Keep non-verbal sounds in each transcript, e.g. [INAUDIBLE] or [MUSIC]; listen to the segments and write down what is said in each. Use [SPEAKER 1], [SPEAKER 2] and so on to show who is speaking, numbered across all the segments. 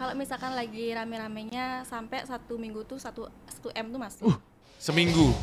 [SPEAKER 1] Kalau misalkan lagi rame-ramenya sampai satu minggu tuh satu satu m tuh masuk.
[SPEAKER 2] Uh. Seminggu.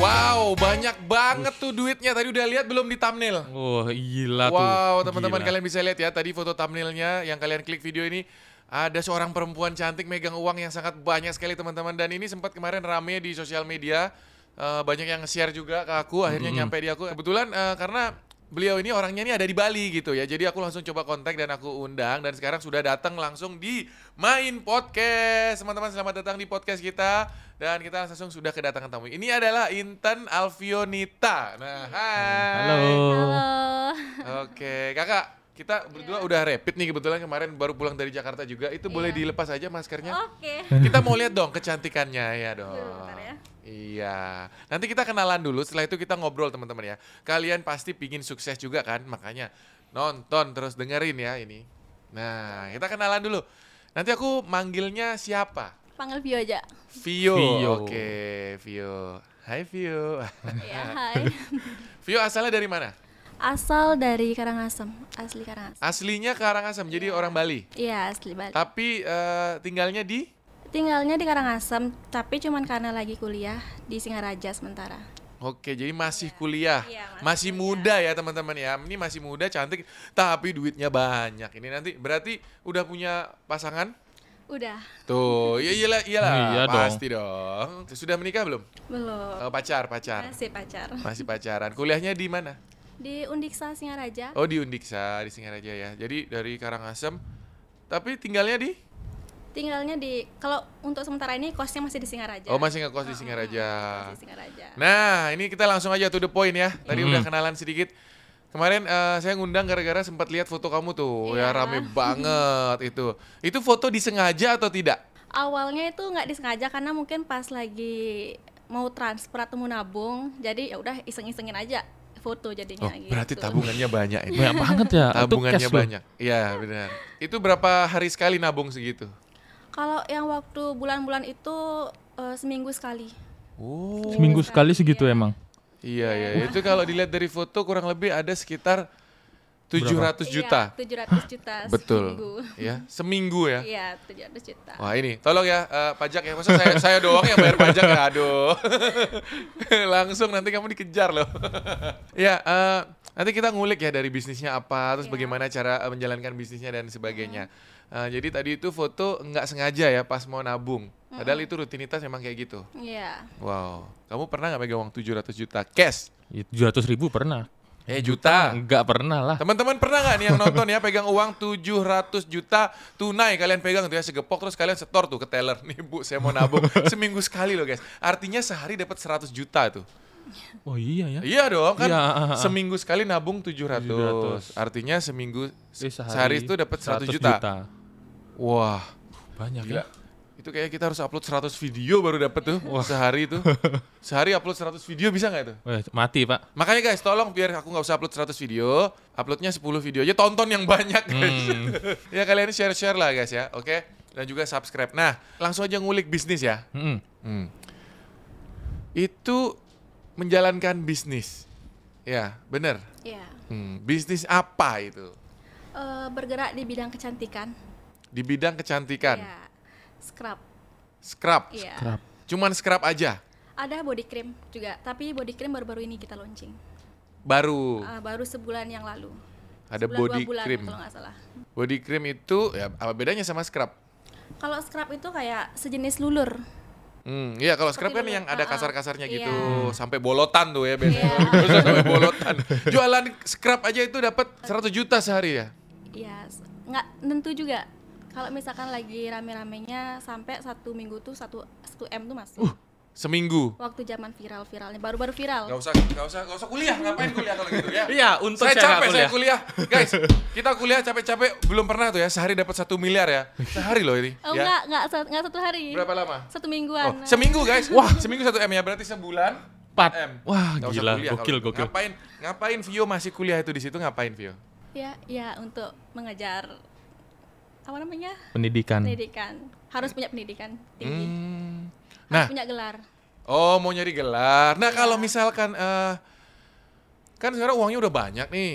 [SPEAKER 2] Wow, banyak banget tuh duitnya. Tadi udah lihat belum di thumbnail?
[SPEAKER 3] Wah, gila tuh.
[SPEAKER 2] Wow, teman-teman kalian bisa lihat ya tadi foto thumbnailnya yang kalian klik video ini ada seorang perempuan cantik megang uang yang sangat banyak sekali teman-teman dan ini sempat kemarin rame di sosial media Eh, banyak yang nge-share juga ke aku akhirnya nyampe di aku kebetulan eh, karena beliau ini orangnya ini ada di Bali gitu ya jadi aku langsung coba kontak dan aku undang dan sekarang sudah datang langsung di main podcast teman-teman selamat datang di podcast kita dan kita langsung sudah kedatangan tamu ini adalah Intan Alfionita nah hai
[SPEAKER 3] Halo.
[SPEAKER 1] Halo.
[SPEAKER 2] Oke, kakak, kita berdua udah rapid nih kebetulan kemarin baru pulang dari Jakarta juga. Itu boleh
[SPEAKER 1] Iya.
[SPEAKER 2] dilepas aja maskernya.
[SPEAKER 1] Oke.
[SPEAKER 2] Kita mau lihat dong kecantikannya ya dong.
[SPEAKER 1] Bentar ya.
[SPEAKER 2] Iya. Nanti kita kenalan dulu. Setelah itu kita ngobrol teman-teman ya. Kalian pasti pingin sukses juga kan, makanya nonton terus dengerin ya ini. Nah, kita kenalan dulu. Nanti aku manggilnya siapa?
[SPEAKER 1] Panggil Vio aja.
[SPEAKER 2] Vio.
[SPEAKER 3] Vio.
[SPEAKER 2] Oke, Vio. Hai Vio.
[SPEAKER 1] ya, [LAUGHS] hai.
[SPEAKER 2] Vio asalnya dari mana?
[SPEAKER 1] Asal dari Karangasem, asli Karangasem.
[SPEAKER 2] Aslinya Karangasem, jadi orang Bali.
[SPEAKER 1] Iya, asli Bali.
[SPEAKER 2] Tapi eh, tinggalnya di
[SPEAKER 1] Tinggalnya di Karangasem, tapi cuman karena lagi kuliah di Singaraja sementara.
[SPEAKER 2] Oke, jadi masih kuliah.
[SPEAKER 1] Iya, masih
[SPEAKER 2] masih
[SPEAKER 1] kuliah.
[SPEAKER 2] muda ya, teman-teman ya. Ini masih muda, cantik, tapi duitnya banyak. Ini nanti berarti udah punya pasangan?
[SPEAKER 1] Udah,
[SPEAKER 2] Tuh, iya iyalah, iyalah.
[SPEAKER 3] Iya dong.
[SPEAKER 2] pasti dong. Sudah menikah belum?
[SPEAKER 1] belum.
[SPEAKER 2] Eh, pacar, pacar.
[SPEAKER 1] Masih pacar.
[SPEAKER 2] Masih pacaran. Kuliahnya di mana?
[SPEAKER 1] Di Undiksa Singaraja.
[SPEAKER 2] Oh, di Undiksa, di Singaraja ya. Jadi dari Karangasem. Tapi tinggalnya di?
[SPEAKER 1] Tinggalnya di kalau untuk sementara ini kosnya masih di Singaraja.
[SPEAKER 2] Oh, masih ngekos di Singaraja.
[SPEAKER 1] Masih di Singaraja.
[SPEAKER 2] Nah, ini kita langsung aja to the point ya. Tadi
[SPEAKER 3] Hmm.
[SPEAKER 2] udah kenalan sedikit. Kemarin eh, saya ngundang gara-gara sempat lihat foto kamu tuh, ya
[SPEAKER 1] Iya.
[SPEAKER 2] rame banget itu. Itu foto disengaja atau tidak?
[SPEAKER 1] Awalnya itu nggak disengaja karena mungkin pas lagi mau transfer atau mau nabung, jadi ya udah iseng-isengin aja foto jadinya
[SPEAKER 2] Oh,
[SPEAKER 1] gitu.
[SPEAKER 2] berarti tabungannya banyak ini.
[SPEAKER 3] Banyak banget ya.
[SPEAKER 2] Tabungannya banyak. Iya, benar. Itu berapa hari sekali nabung segitu?
[SPEAKER 1] Kalau yang waktu bulan-bulan itu eh, seminggu sekali.
[SPEAKER 2] Oh.
[SPEAKER 3] Seminggu sekali segitu
[SPEAKER 1] Iya.
[SPEAKER 3] emang.
[SPEAKER 2] Iya, iya. Itu kalau dilihat dari foto kurang lebih ada sekitar 700 juta.
[SPEAKER 1] Iya, 700 juta [LAUGHS]
[SPEAKER 2] Betul.
[SPEAKER 1] seminggu.
[SPEAKER 2] Ya, seminggu ya.
[SPEAKER 1] Iya, 700 juta.
[SPEAKER 2] Wah ini, tolong ya eh, pajak ya. Masa saya saya doang yang bayar pajak ya? Aduh. [LAUGHS] Langsung nanti kamu dikejar loh. [LAUGHS] ya, eh, nanti kita ngulik ya dari bisnisnya apa, terus
[SPEAKER 1] Iya.
[SPEAKER 2] bagaimana cara menjalankan bisnisnya dan sebagainya. Eh, jadi tadi itu foto nggak sengaja ya pas mau nabung. Padahal itu rutinitas memang kayak gitu.
[SPEAKER 1] Iya.
[SPEAKER 2] Wow. Kamu pernah nggak megang uang 700 juta cash?
[SPEAKER 3] Tujuh ratus ribu pernah.
[SPEAKER 2] Eh juta.
[SPEAKER 3] Enggak pernah lah.
[SPEAKER 2] Teman-teman pernah nggak nih yang nonton ya pegang uang 700 juta tunai kalian pegang tuh ya segepok terus kalian setor tuh ke teller [LAUGHS] nih bu saya mau nabung seminggu sekali loh guys artinya sehari dapat 100 juta tuh
[SPEAKER 3] Oh iya ya.
[SPEAKER 2] iya dong kan
[SPEAKER 3] Iya.
[SPEAKER 2] seminggu sekali nabung 700,
[SPEAKER 3] 700.
[SPEAKER 2] artinya seminggu
[SPEAKER 3] Eh,
[SPEAKER 2] sehari, itu dapat 100, juta. wah
[SPEAKER 3] Banyak
[SPEAKER 2] gila
[SPEAKER 3] ya.
[SPEAKER 2] itu kayak kita harus upload 100 video baru dapat tuh [LAUGHS] sehari itu [LAUGHS] sehari upload 100 video bisa nggak itu
[SPEAKER 3] Wah, mati pak.
[SPEAKER 2] Makanya guys, tolong biar aku nggak usah upload 100 video, uploadnya 10 video aja, tonton yang banyak guys.
[SPEAKER 3] Hmm. [LAUGHS]
[SPEAKER 2] ya kalian share-share lah guys ya, oke? Dan juga subscribe. Nah, langsung aja ngulik bisnis ya.
[SPEAKER 3] Mm-mm.
[SPEAKER 2] Hmm. Itu menjalankan bisnis. Ya, bener.
[SPEAKER 1] Iya.
[SPEAKER 2] Hmm. Bisnis apa itu?
[SPEAKER 1] Eh, bergerak di bidang kecantikan.
[SPEAKER 2] Di bidang kecantikan.
[SPEAKER 1] Iya. Scrub.
[SPEAKER 2] Scrub.
[SPEAKER 1] Iya.
[SPEAKER 3] Kerap.
[SPEAKER 2] Cuman scrub aja.
[SPEAKER 1] Ada body cream juga, tapi body cream baru-baru ini kita launching.
[SPEAKER 2] Baru
[SPEAKER 1] Ah, baru sebulan yang lalu.
[SPEAKER 2] ada
[SPEAKER 1] Sebulan,
[SPEAKER 2] body
[SPEAKER 1] dua bulan,
[SPEAKER 2] cream.
[SPEAKER 1] kalau nggak salah.
[SPEAKER 2] Body cream itu ya apa bedanya sama scrub?
[SPEAKER 1] Kalau scrub itu kayak sejenis lulur.
[SPEAKER 2] Hmm, iya kalau scrub kan
[SPEAKER 1] dulu.
[SPEAKER 2] yang ada
[SPEAKER 1] Ah, ah.
[SPEAKER 2] kasar-kasarnya gitu,
[SPEAKER 1] Iya.
[SPEAKER 2] sampai bolotan tuh ya biasanya.
[SPEAKER 1] Iya. [LAUGHS]
[SPEAKER 2] Sampai bolotan. Jualan scrub aja itu dapat 100 juta sehari ya.
[SPEAKER 1] Iya, nggak tentu juga. Kalau misalkan lagi rame-ramenya sampai satu minggu tuh satu satu m tuh masuk.
[SPEAKER 2] Uh. Seminggu.
[SPEAKER 1] Waktu zaman viral-viralnya, baru-baru viral.
[SPEAKER 2] Gak usah, gak usah, gak usah kuliah. Ngapain kuliah kalau gitu ya? [LAUGHS]
[SPEAKER 3] Iya, untuk
[SPEAKER 2] saya
[SPEAKER 3] saya
[SPEAKER 2] capek
[SPEAKER 3] nggak
[SPEAKER 2] saya kuliah. Guys, [LAUGHS] kita kuliah capek-capek belum pernah tuh ya sehari dapat satu miliar ya. Sehari loh ini.
[SPEAKER 1] Oh
[SPEAKER 2] ya.
[SPEAKER 1] enggak, enggak, enggak satu hari.
[SPEAKER 2] Berapa lama?
[SPEAKER 1] Satu
[SPEAKER 2] Oh,
[SPEAKER 1] mingguan.
[SPEAKER 2] seminggu guys. Wah, seminggu satu M ya. Berarti sebulan
[SPEAKER 3] Empat.
[SPEAKER 2] M.
[SPEAKER 3] Wah,
[SPEAKER 2] Nggak usah
[SPEAKER 3] gila.
[SPEAKER 2] kuliah
[SPEAKER 3] Gokil,
[SPEAKER 2] gitu.
[SPEAKER 3] gokil.
[SPEAKER 2] Ngapain, ngapain Vio masih kuliah itu di situ ngapain Vio?
[SPEAKER 1] Ya, ya untuk mengejar apa namanya?
[SPEAKER 3] Pendidikan.
[SPEAKER 1] Pendidikan. Harus punya pendidikan tinggi.
[SPEAKER 2] Hmm.
[SPEAKER 1] Harus
[SPEAKER 2] Nah,
[SPEAKER 1] punya gelar.
[SPEAKER 2] Oh mau nyari gelar. Nah
[SPEAKER 1] Iya.
[SPEAKER 2] kalau misalkan eh kan sekarang uangnya udah banyak nih.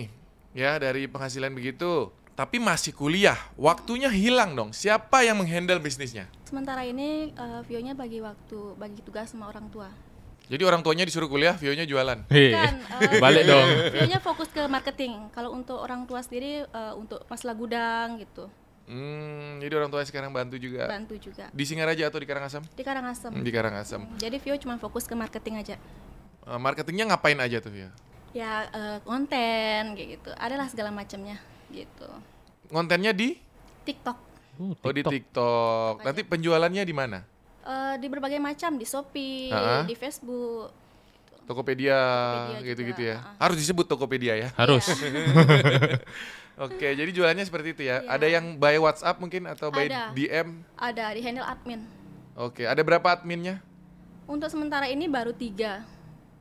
[SPEAKER 2] ya dari penghasilan begitu. Tapi masih kuliah, waktunya hilang dong. Siapa yang menghandle bisnisnya?
[SPEAKER 1] Sementara ini eh, Vio-nya bagi waktu, bagi tugas sama orang tua.
[SPEAKER 2] Jadi orang tuanya disuruh kuliah, Vio-nya jualan.
[SPEAKER 3] Hei,
[SPEAKER 1] Kan eh, [LAUGHS]
[SPEAKER 3] balik dong.
[SPEAKER 1] Vio-nya fokus ke marketing. Kalau untuk orang tua sendiri eh, untuk masalah gudang gitu,
[SPEAKER 2] Hmm, jadi orang tua sekarang bantu juga.
[SPEAKER 1] bantu juga.
[SPEAKER 2] Di Singaraja atau di Karangasem?
[SPEAKER 1] Di Karangasem.
[SPEAKER 2] Hmm, Di Karangasem.
[SPEAKER 1] Jadi Vio cuma fokus ke marketing aja.
[SPEAKER 2] Eh, marketingnya ngapain aja tuh Vio?
[SPEAKER 1] Ya eh, konten kayak gitu. Adalah segala macamnya gitu.
[SPEAKER 2] Kontennya di?
[SPEAKER 1] TikTok.
[SPEAKER 3] Oh,
[SPEAKER 2] Oh di
[SPEAKER 3] TikTok.
[SPEAKER 2] TikTok. Nanti penjualannya di mana?
[SPEAKER 1] Eh, di berbagai macam di Shopee,
[SPEAKER 2] Ha-ha.
[SPEAKER 1] di Facebook.
[SPEAKER 2] Tokopedia,
[SPEAKER 1] Tokopedia
[SPEAKER 2] gitu-gitu ya.
[SPEAKER 1] ah.
[SPEAKER 2] Harus disebut Tokopedia ya.
[SPEAKER 3] Harus. [LAUGHS]
[SPEAKER 2] Oke, jadi jualannya seperti itu ya.
[SPEAKER 1] Iya.
[SPEAKER 2] Ada yang by WhatsApp mungkin atau by
[SPEAKER 1] Ada.
[SPEAKER 2] DM?
[SPEAKER 1] Ada di handle admin.
[SPEAKER 2] Oke, ada berapa adminnya?
[SPEAKER 1] Untuk sementara ini baru tiga.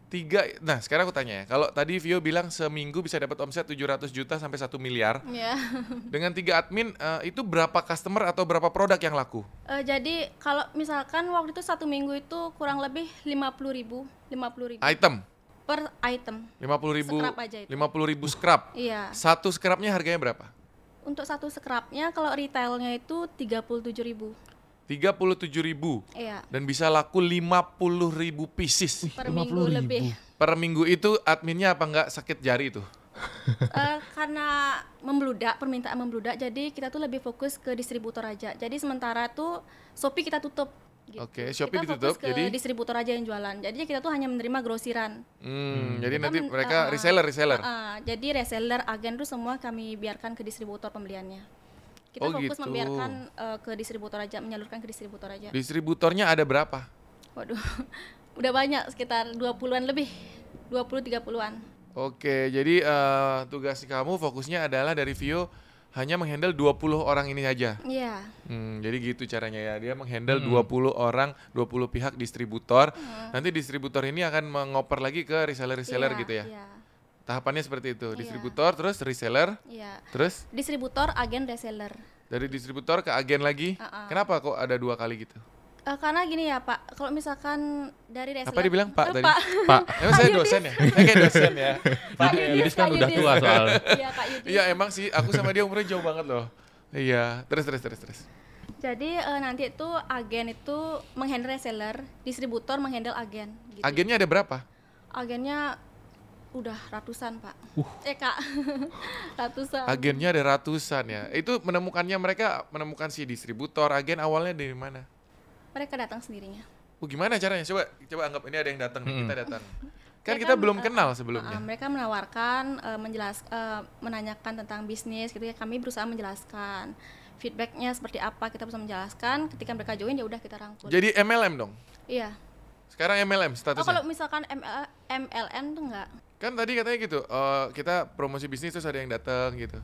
[SPEAKER 2] Tiga. Nah, sekarang aku tanya ya. Kalau tadi Vio bilang seminggu bisa dapat omset 700 juta sampai 1 miliar.
[SPEAKER 1] Ya. [LAUGHS]
[SPEAKER 2] Dengan tiga admin, eh, itu berapa customer atau berapa produk yang laku?
[SPEAKER 1] Eh, jadi kalau misalkan waktu itu satu minggu itu kurang lebih 50.000 ribu, 50 ribu
[SPEAKER 2] Item.
[SPEAKER 1] per item.
[SPEAKER 2] 50 ribu,
[SPEAKER 1] Scrap aja itu.
[SPEAKER 2] 50 ribu scrap.
[SPEAKER 1] Iya.
[SPEAKER 2] Satu scrapnya harganya berapa?
[SPEAKER 1] Untuk satu scrapnya kalau retailnya itu 37.000 ribu.
[SPEAKER 2] 37 ribu.
[SPEAKER 1] Iya.
[SPEAKER 2] Dan bisa laku 50 ribu pieces.
[SPEAKER 1] Per
[SPEAKER 3] 50.000.
[SPEAKER 1] minggu lebih.
[SPEAKER 2] Per minggu itu adminnya apa nggak sakit jari itu? [LAUGHS]
[SPEAKER 1] Eh, karena membludak permintaan membludak jadi kita tuh lebih fokus ke distributor aja jadi sementara tuh Shopee kita tutup gitu.
[SPEAKER 2] Oke, Shopee
[SPEAKER 1] kita
[SPEAKER 2] ditutup,
[SPEAKER 1] fokus ke
[SPEAKER 2] jadi-
[SPEAKER 1] distributor aja yang jualan jadi kita tuh hanya menerima grosiran
[SPEAKER 2] Hmm, jadi
[SPEAKER 1] Kita
[SPEAKER 2] nanti mereka
[SPEAKER 1] uh-uh.
[SPEAKER 2] reseller reseller.
[SPEAKER 1] Uh-uh, jadi reseller agen tuh semua kami biarkan ke distributor pembeliannya kita
[SPEAKER 2] Oh,
[SPEAKER 1] fokus
[SPEAKER 2] gitu.
[SPEAKER 1] membiarkan uh, ke distributor aja menyalurkan ke distributor aja
[SPEAKER 2] Distributornya ada berapa?
[SPEAKER 1] waduh [LAUGHS] udah banyak sekitar 20-an lebih 20 30-an
[SPEAKER 2] Oke, jadi eh, tugas kamu fokusnya adalah dari Vio hanya menghandle 20 orang ini aja.
[SPEAKER 1] iya
[SPEAKER 2] Hmm, jadi gitu caranya ya. Dia menghandle 20 orang, 20 pihak distributor. Nanti distributor ini akan mengoper lagi ke reseller-reseller
[SPEAKER 1] Iya,
[SPEAKER 2] gitu ya.
[SPEAKER 1] iya,
[SPEAKER 2] Tahapannya seperti itu.
[SPEAKER 1] Iya.
[SPEAKER 2] Distributor terus reseller,
[SPEAKER 1] iya.
[SPEAKER 2] terus
[SPEAKER 1] distributor agen reseller
[SPEAKER 2] dari distributor ke agen lagi.
[SPEAKER 1] Uh-uh.
[SPEAKER 2] Kenapa kok ada dua kali gitu?
[SPEAKER 1] Eh, karena gini ya Pak, kalau misalkan dari reseller
[SPEAKER 2] Apa dibilang Pak
[SPEAKER 1] Eh,
[SPEAKER 2] tadi?
[SPEAKER 1] Pak.
[SPEAKER 3] Pak, [LAUGHS]
[SPEAKER 2] Emang saya dosen ya? Saya kayak dosen ya. [LAUGHS] Pak,
[SPEAKER 3] Yudi-. Yudis kan udah tua soalnya. [LAUGHS]
[SPEAKER 1] Iya Yudis.
[SPEAKER 2] Iya emang sih, aku sama dia umurnya jauh banget loh. Iya, terus terus terus terus.
[SPEAKER 1] Jadi eh, nanti itu agen itu menghandle reseller, distributor menghandle agen. Gitu.
[SPEAKER 2] Agennya ada berapa?
[SPEAKER 1] Agennya udah ratusan Pak.
[SPEAKER 3] Uh.
[SPEAKER 1] Eh Kak, [LAUGHS] ratusan.
[SPEAKER 2] Agennya ada ratusan ya. Itu menemukannya mereka menemukan si distributor, agen awalnya dari mana?
[SPEAKER 1] Mereka datang sendirinya.
[SPEAKER 2] Oh, gimana caranya? Coba coba anggap ini ada yang datang, nih, kita datang. [LAUGHS] Kan
[SPEAKER 1] Mereka,
[SPEAKER 2] kita belum kenal
[SPEAKER 1] eh,
[SPEAKER 2] sebelumnya.
[SPEAKER 1] eh, mereka menawarkan, eh, menjelas, eh, menanyakan tentang bisnis, gitu ya. Kami berusaha menjelaskan feedbacknya seperti apa, kita bisa menjelaskan. Ketika mereka join ya udah kita rangkul.
[SPEAKER 2] Jadi MLM dong.
[SPEAKER 1] Iya.
[SPEAKER 2] Sekarang MLM
[SPEAKER 1] Oh
[SPEAKER 2] statusnya.
[SPEAKER 1] kalau misalkan ML, MLM tuh enggak.
[SPEAKER 2] Kan tadi katanya gitu, eh, kita promosi bisnis terus ada yang datang gitu.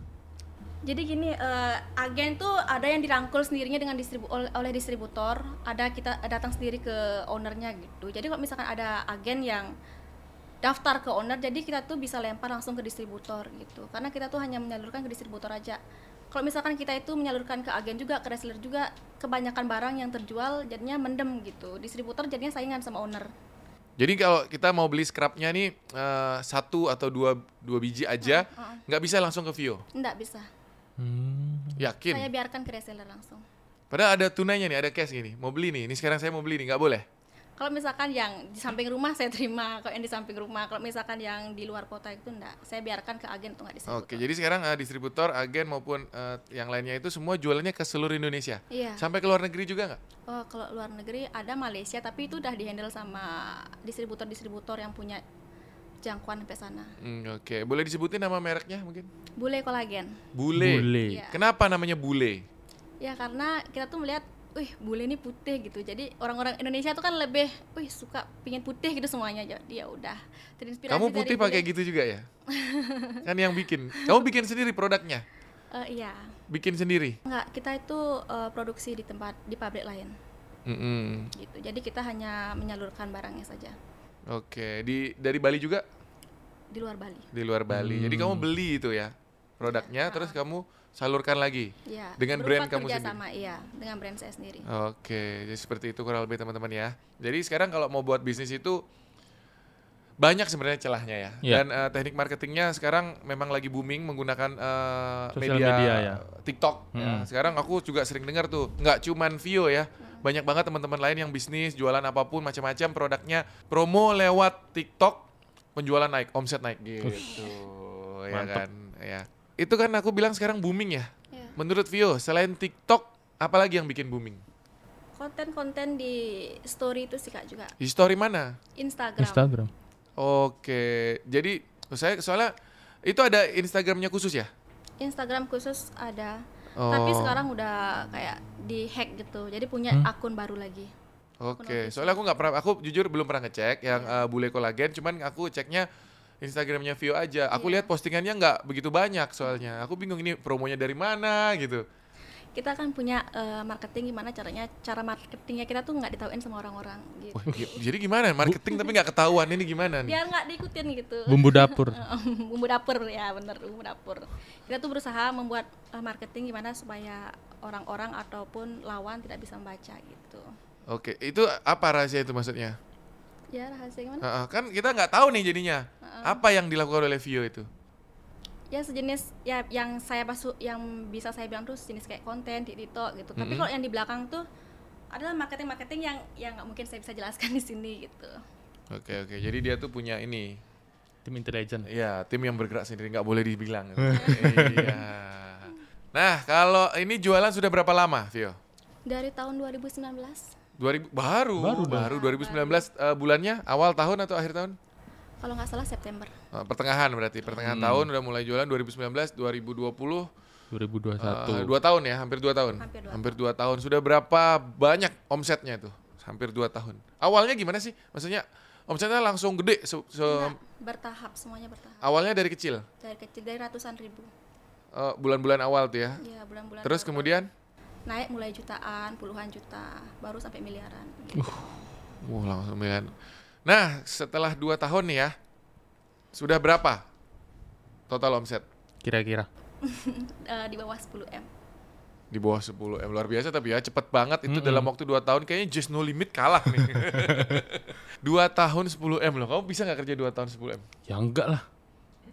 [SPEAKER 1] Jadi gini, eh, agen tuh ada yang dirangkul sendirinya dengan distribu oleh distributor, ada kita datang sendiri ke ownernya gitu. Jadi kalau misalkan ada agen yang daftar ke owner, jadi kita tuh bisa lempar langsung ke distributor gitu. Karena kita tuh hanya menyalurkan ke distributor aja. Kalau misalkan kita itu menyalurkan ke agen juga, ke reseller juga, kebanyakan barang yang terjual jadinya mendem gitu. Distributor jadinya saingan sama owner.
[SPEAKER 2] Jadi kalau kita mau beli scrapnya nih eh, satu atau dua dua biji aja, nggak bisa langsung ke Vio.
[SPEAKER 1] Enggak bisa.
[SPEAKER 3] Hmm.
[SPEAKER 2] Yakin?
[SPEAKER 1] Saya biarkan ke reseller langsung.
[SPEAKER 2] Padahal ada tunainya nih, ada cash gini. Mau beli nih, ini sekarang saya mau beli nih, nggak boleh.
[SPEAKER 1] Kalau misalkan yang di samping rumah saya terima, kalau yang di samping rumah, kalau misalkan yang di luar kota itu enggak, saya biarkan ke agen untuk nggak distributor.
[SPEAKER 2] Oke, jadi sekarang eh, distributor, agen maupun eh, yang lainnya itu semua jualannya ke seluruh Indonesia.
[SPEAKER 1] Iya.
[SPEAKER 2] Sampai ke luar negeri juga nggak?
[SPEAKER 1] Oh, kalau luar negeri ada Malaysia, tapi itu udah dihandle sama distributor-distributor yang punya jangkauan sampai sana.
[SPEAKER 2] Hmm, Oke, boleh disebutin nama mereknya mungkin?
[SPEAKER 1] Bule kolagen.
[SPEAKER 2] Bule.
[SPEAKER 3] Bule.
[SPEAKER 1] Iya.
[SPEAKER 2] Kenapa namanya bule?
[SPEAKER 1] Ya karena kita tuh melihat, wih bule ini putih gitu. Jadi orang-orang Indonesia tuh kan lebih, wih suka pingin putih gitu semuanya. Jadi ya udah terinspirasi
[SPEAKER 2] Kamu putih pakai gitu juga ya? [LAUGHS] kan yang bikin. Kamu bikin sendiri produknya?
[SPEAKER 1] Eh, iya.
[SPEAKER 2] Bikin sendiri?
[SPEAKER 1] Enggak, kita itu eh, produksi di tempat di pabrik lain
[SPEAKER 2] Mm-mm.
[SPEAKER 1] gitu. Jadi kita hanya menyalurkan barangnya saja
[SPEAKER 2] Oke, di dari Bali juga?
[SPEAKER 1] di luar Bali.
[SPEAKER 2] Di luar Bali. Jadi kamu beli itu ya produknya, terus kamu salurkan lagi.
[SPEAKER 1] Iya.
[SPEAKER 2] Dengan brand kamu sendiri?
[SPEAKER 1] sama, iya, dengan brand saya sendiri.
[SPEAKER 2] Oke, jadi seperti itu kurang lebih teman-teman ya. Jadi sekarang kalau mau buat bisnis itu banyak sebenarnya celahnya ya.
[SPEAKER 3] Iya.
[SPEAKER 2] Dan eh, teknik marketingnya sekarang memang lagi booming menggunakan eh,
[SPEAKER 3] Sosial
[SPEAKER 2] media,
[SPEAKER 3] media, ya.
[SPEAKER 2] TikTok. ya.
[SPEAKER 3] Hmm.
[SPEAKER 2] Sekarang aku juga sering dengar tuh, nggak cuman Vio ya, banyak banget teman-teman lain yang bisnis jualan apa pun macam-macam produknya promo lewat TikTok, penjualan naik, omset naik gitu. ya
[SPEAKER 3] Mantep.
[SPEAKER 2] kan, ya. Itu kan aku bilang sekarang booming ya.
[SPEAKER 1] Ya.
[SPEAKER 2] Menurut Vio, selain TikTok, apalagi yang bikin booming?
[SPEAKER 1] konten-konten di story itu sih kak juga
[SPEAKER 2] Di story mana?
[SPEAKER 1] Instagram,
[SPEAKER 3] Instagram.
[SPEAKER 2] Oke, jadi saya soalnya itu ada Instagramnya khusus ya?
[SPEAKER 1] Instagram khusus ada
[SPEAKER 2] Oh.
[SPEAKER 1] tapi sekarang udah kayak di hack gitu jadi punya
[SPEAKER 3] Hmm?
[SPEAKER 1] akun baru lagi
[SPEAKER 2] Oke, soalnya aku nggak pernah, aku jujur belum pernah ngecek yang eh, bule kolagen, cuman aku ceknya Instagramnya Vio aja. Aku
[SPEAKER 1] Iya.
[SPEAKER 2] lihat postingannya nggak begitu banyak soalnya. Aku bingung ini promonya dari mana gitu.
[SPEAKER 1] kita kan punya eh, marketing gimana caranya cara marketingnya kita tuh nggak ditahuin sama orang-orang gitu
[SPEAKER 2] Wah, gi- jadi gimana marketing tapi nggak ketahuan ini gimana nih?
[SPEAKER 1] biar nggak diikutin gitu
[SPEAKER 3] Bumbu dapur. [LAUGHS]
[SPEAKER 1] bumbu dapur ya bener bumbu dapur kita tuh berusaha membuat eh, marketing gimana supaya orang-orang ataupun lawan tidak bisa membaca gitu
[SPEAKER 2] Oke, itu apa rahasia itu maksudnya?
[SPEAKER 1] Ya rahasia gimana
[SPEAKER 2] Heeh, kan kita nggak tahu nih jadinya. Apa yang dilakukan oleh Vio itu?
[SPEAKER 1] ya sejenis ya yang saya masuk yang bisa saya bilang tuh sejenis kayak konten TikTok gitu tapi
[SPEAKER 2] Mm-mm.
[SPEAKER 1] kalau yang di belakang tuh adalah marketing marketing yang yang nggak mungkin saya bisa jelaskan di sini gitu
[SPEAKER 2] Oke oke, jadi dia tuh punya ini,
[SPEAKER 3] Tim intelijen.
[SPEAKER 2] Iya, tim yang bergerak sendiri nggak boleh dibilang. [LAUGHS] iya. Nah, kalau ini jualan sudah berapa lama, Vio?
[SPEAKER 1] dari tahun 2019
[SPEAKER 2] 2000 baru
[SPEAKER 3] Baru
[SPEAKER 2] baru,
[SPEAKER 3] dong.
[SPEAKER 2] 2019 eh, bulannya awal tahun atau akhir tahun?
[SPEAKER 1] kalau nggak salah September.
[SPEAKER 2] Eh, pertengahan berarti pertengahan
[SPEAKER 3] Hmm.
[SPEAKER 2] tahun udah mulai jualan 2019 2020
[SPEAKER 3] 2021.
[SPEAKER 2] eh, dua tahun ya hampir dua tahun?
[SPEAKER 1] Hampir dua
[SPEAKER 2] dua tahun. Sudah berapa banyak omsetnya itu? Hampir dua tahun. Awalnya gimana sih? Maksudnya omsetnya langsung gede se- se-
[SPEAKER 1] Enggak, bertahap semuanya bertahap.
[SPEAKER 2] Awalnya dari kecil?
[SPEAKER 1] Dari kecil dari ratusan ribu.
[SPEAKER 2] Eh, bulan-bulan awal tuh ya?
[SPEAKER 1] Ya bulan-bulan
[SPEAKER 2] terus
[SPEAKER 1] baru-
[SPEAKER 2] kemudian
[SPEAKER 1] naik mulai jutaan puluhan juta baru sampai miliaran
[SPEAKER 2] wah langsung miliaran nah setelah dua tahun nih ya sudah berapa total omset
[SPEAKER 3] Kira-kira. [LAUGHS]
[SPEAKER 1] Eh, di bawah 10 m
[SPEAKER 2] di bawah 10 m luar biasa tapi ya cepet banget itu
[SPEAKER 3] Mm-mm.
[SPEAKER 2] dalam waktu 2 tahun kayaknya just no limit kalah nih [LAUGHS] 2 tahun 10 m loh kamu bisa nggak kerja 2 tahun 10 m
[SPEAKER 3] Ya enggak lah.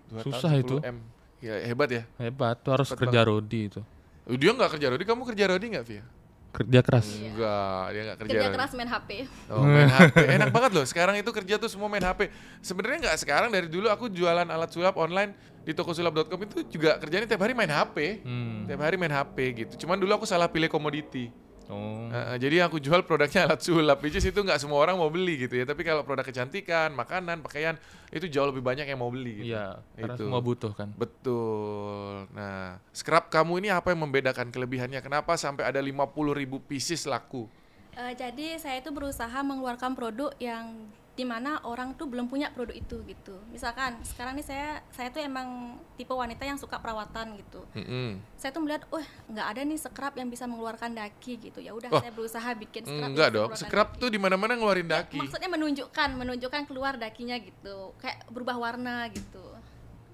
[SPEAKER 2] 2
[SPEAKER 3] Susah
[SPEAKER 2] tahun
[SPEAKER 3] itu.
[SPEAKER 2] 10 m ya hebat ya
[SPEAKER 3] Hebat. Tuh harus
[SPEAKER 2] Cepet
[SPEAKER 3] kerja rodi itu.
[SPEAKER 2] Dia nggak kerja rodi kamu kerja rodi nggak Via
[SPEAKER 3] Kerja keras.
[SPEAKER 2] enggak dia nggak kerja,
[SPEAKER 1] kerja
[SPEAKER 2] rodi.
[SPEAKER 1] keras main hp
[SPEAKER 2] Oh, main HP. Enak banget loh. Sekarang itu kerja tuh semua main HP. Sebenarnya nggak sekarang dari dulu aku jualan alat sulap online di toko sulap.com itu juga kerjanya tiap hari main HP.
[SPEAKER 3] Hmm.
[SPEAKER 2] Tiap hari main HP gitu. Cuman dulu aku salah pilih komoditi.
[SPEAKER 3] Oh.
[SPEAKER 2] Uh, jadi aku jual produknya [LAUGHS] alat sulap, which is itu nggak semua orang mau beli gitu ya. Tapi kalau produk kecantikan, makanan, pakaian itu jauh lebih banyak yang mau beli. Gitu.
[SPEAKER 3] Iya, karena
[SPEAKER 2] Itu.
[SPEAKER 3] semua butuh kan.
[SPEAKER 2] Betul. Nah, scrap kamu ini apa yang membedakan kelebihannya? Kenapa sampai ada 50.000 ribu pieces laku?
[SPEAKER 1] Eh, jadi saya itu berusaha mengeluarkan produk yang di mana orang tuh belum punya produk itu gitu misalkan sekarang nih saya saya tuh emang tipe wanita yang suka perawatan gitu
[SPEAKER 2] Mm-mm.
[SPEAKER 1] saya tuh melihat wah nggak ada nih scrub yang bisa mengeluarkan daki gitu ya udah
[SPEAKER 2] Oh.
[SPEAKER 1] saya berusaha bikin scrub
[SPEAKER 2] Enggak
[SPEAKER 1] bisa
[SPEAKER 2] dong, scrap
[SPEAKER 1] daki.
[SPEAKER 2] tuh di mana-mana ngeluarin
[SPEAKER 1] Ya,
[SPEAKER 2] daki.
[SPEAKER 1] maksudnya menunjukkan menunjukkan keluar dakinya gitu kayak berubah warna gitu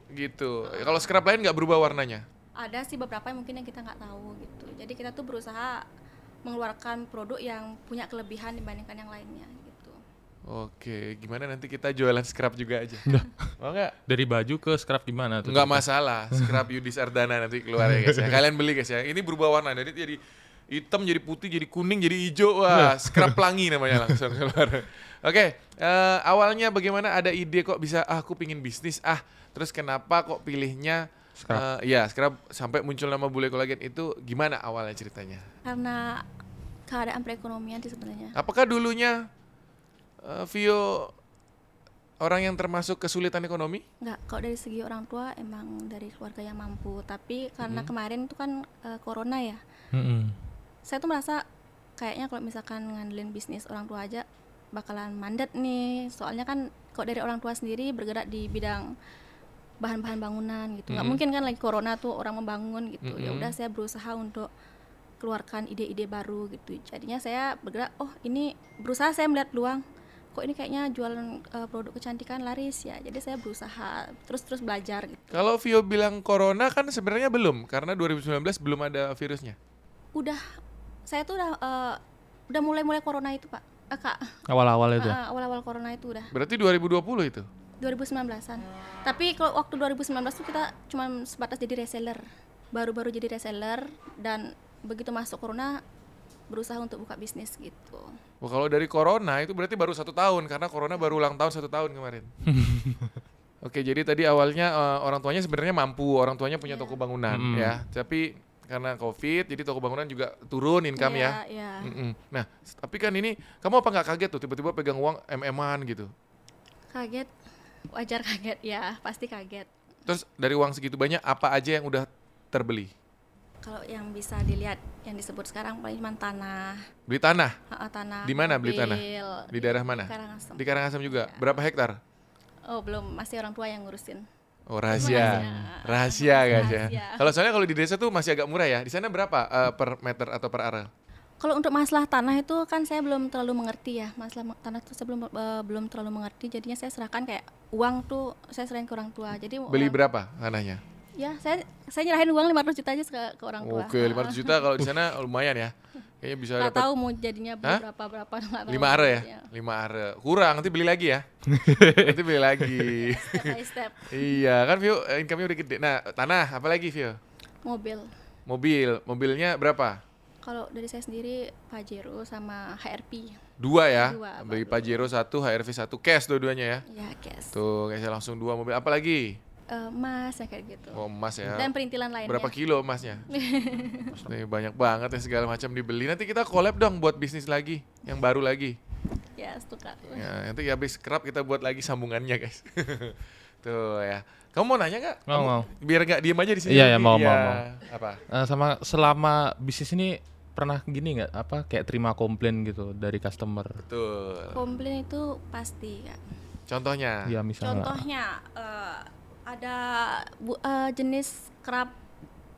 [SPEAKER 2] Gitu. Ya, Kalau scrap lain nggak berubah warnanya?
[SPEAKER 1] ada sih beberapa yang mungkin yang kita nggak tahu gitu jadi kita tuh berusaha mengeluarkan produk yang punya kelebihan dibandingkan yang lainnya gitu
[SPEAKER 2] Oke, gimana nanti kita jualan scrap juga aja? Mau nggak?
[SPEAKER 3] Dari baju ke scrap gimana tuh?
[SPEAKER 2] Nggak masalah, scrap Yudis Ardana nanti keluar ya guys ya. Kalian beli guys ya. Ini berubah warna dari jadi hitam jadi putih jadi kuning jadi hijau wah scrap pelangi namanya langsung keluar. Oke, eh, awalnya bagaimana ada ide kok bisa ah, aku pingin bisnis ah terus kenapa kok pilihnya
[SPEAKER 3] Scrap.
[SPEAKER 2] eh, ya scrap sampai muncul nama bule kolagen itu gimana awalnya ceritanya?
[SPEAKER 1] karena keadaan perekonomian sih sebenarnya
[SPEAKER 2] Apakah dulunya eh, Vio orang yang termasuk kesulitan ekonomi?
[SPEAKER 1] nggak kalau dari segi orang tua emang dari keluarga yang mampu tapi karena
[SPEAKER 2] Hmm.
[SPEAKER 1] kemarin itu kan eh, corona ya
[SPEAKER 3] Mm-mm.
[SPEAKER 1] saya tuh merasa kayaknya kalau misalkan ngandelin bisnis orang tua aja bakalan mandat nih soalnya kan kok dari orang tua sendiri bergerak di bidang bahan-bahan bangunan gitu nggak
[SPEAKER 2] Mhm.
[SPEAKER 1] mungkin kan lagi corona tuh orang membangun gitu ya
[SPEAKER 2] Mhm.
[SPEAKER 1] udah saya berusaha untuk keluarkan ide-ide baru gitu jadinya saya bergerak oh ini berusaha saya melihat peluang kok ini kayaknya jualan eh, produk kecantikan laris ya jadi saya berusaha terus terus belajar gitu
[SPEAKER 2] Kalau Vio bilang corona kan sebenarnya belum karena 2019 belum ada virusnya.
[SPEAKER 1] udah saya tuh udah eh, udah mulai mulai corona itu pak Eh, Kak,
[SPEAKER 3] Awal-awal itu.
[SPEAKER 1] ah, awal-awal corona itu udah
[SPEAKER 2] Berarti 2020 itu.
[SPEAKER 1] 2019-an. Tapi kalau waktu 2019 tuh kita cuma sebatas jadi reseller. Baru-baru jadi reseller dan begitu masuk corona berusaha untuk buka bisnis gitu.
[SPEAKER 2] Wah, kalau dari corona itu berarti baru satu tahun karena corona baru ulang tahun satu tahun kemarin. [LAUGHS] Oke, jadi tadi awalnya eh, orang tuanya sebenarnya mampu, orang tuanya punya toko bangunan
[SPEAKER 3] Mm.
[SPEAKER 2] ya. Tapi karena covid, jadi toko bangunan juga turun income ya.
[SPEAKER 1] Iya, iya.
[SPEAKER 2] Mm-mm. Nah, tapi kan ini kamu apa nggak kaget tuh tiba-tiba pegang uang MM-an gitu?
[SPEAKER 1] Kaget. Wajar kaget ya, pasti kaget.
[SPEAKER 2] Terus dari uang segitu banyak apa aja yang udah terbeli?
[SPEAKER 1] Kalau yang bisa dilihat yang disebut sekarang paling cuma tanah,
[SPEAKER 2] Beli tanah
[SPEAKER 1] Ha, tanah.
[SPEAKER 2] Di mana beli tanah? di daerah mana?
[SPEAKER 1] Karangasem.
[SPEAKER 2] Di Karangasem juga.
[SPEAKER 1] Iya.
[SPEAKER 2] Berapa hektar?
[SPEAKER 1] Oh, belum, masih orang tua yang ngurusin.
[SPEAKER 2] Oh rahasia, rahasia guys ya.
[SPEAKER 1] Rahasia.
[SPEAKER 2] Kalau soalnya kalau di desa tuh masih agak murah ya. Di sana berapa eh, per meter atau per area?
[SPEAKER 1] Kalau untuk masalah tanah itu kan saya belum terlalu mengerti ya. Masalah ma- tanah itu saya belum eh, belum terlalu mengerti. Jadinya saya serahkan kayak uang tuh saya serahin ke orang tua. Jadi
[SPEAKER 2] Beli
[SPEAKER 1] orang-
[SPEAKER 2] berapa tanahnya?
[SPEAKER 1] Ya, saya saya nyerahin uang 500 juta aja ke, ke orang tua.
[SPEAKER 2] Oke, 500 juta kalau di sana lumayan ya. Kayaknya bisa
[SPEAKER 1] Nggak
[SPEAKER 2] dapat
[SPEAKER 1] tahu mau jadinya beli
[SPEAKER 2] Hah?
[SPEAKER 1] berapa berapa nggak tahu.
[SPEAKER 2] 5 are ya.
[SPEAKER 1] Iya.
[SPEAKER 2] 5 are. Kurang nanti beli lagi ya. [LAUGHS] nanti beli lagi.
[SPEAKER 1] Step by step.
[SPEAKER 2] iya, kan Vio eh, income-nya udah gede. Nah, tanah apa lagi Vio?
[SPEAKER 1] Mobil.
[SPEAKER 2] Mobil, mobilnya berapa?
[SPEAKER 1] Kalau dari saya sendiri Pajero sama HRP.
[SPEAKER 2] Dua ya.
[SPEAKER 1] Dua,
[SPEAKER 2] Beli. Pajero satu, HRV satu, cash dua-duanya ya.
[SPEAKER 1] Ya, cash.
[SPEAKER 2] Tuh, kayaknya langsung dua mobil. Apa lagi?
[SPEAKER 1] Eh, emas ya kayak gitu.
[SPEAKER 2] Oh, emas ya.
[SPEAKER 1] Dan perintilan lainnya.
[SPEAKER 2] Berapa kilo emasnya? [LAUGHS] Nih, banyak banget ya segala macam dibeli. Nanti kita collab dong buat bisnis lagi, yang baru lagi.
[SPEAKER 1] Ya, setukar.
[SPEAKER 2] Ya, nanti habis kerap kita buat lagi sambungannya, guys. [LAUGHS] Tuh ya. Kamu mau nanya nggak?
[SPEAKER 3] Mau,
[SPEAKER 2] Kamu-
[SPEAKER 3] mau.
[SPEAKER 2] Biar nggak diem aja di sini.
[SPEAKER 3] Iya, iya, mau,
[SPEAKER 2] Iya.
[SPEAKER 3] mau, mau.
[SPEAKER 2] Apa?
[SPEAKER 3] Eh, sama selama bisnis ini pernah gini nggak apa kayak terima komplain gitu dari customer?
[SPEAKER 2] Betul.
[SPEAKER 1] Komplain itu pasti ya.
[SPEAKER 2] Contohnya.
[SPEAKER 3] Ya misalnya.
[SPEAKER 1] Contohnya eh, ada bu- eh, jenis kerap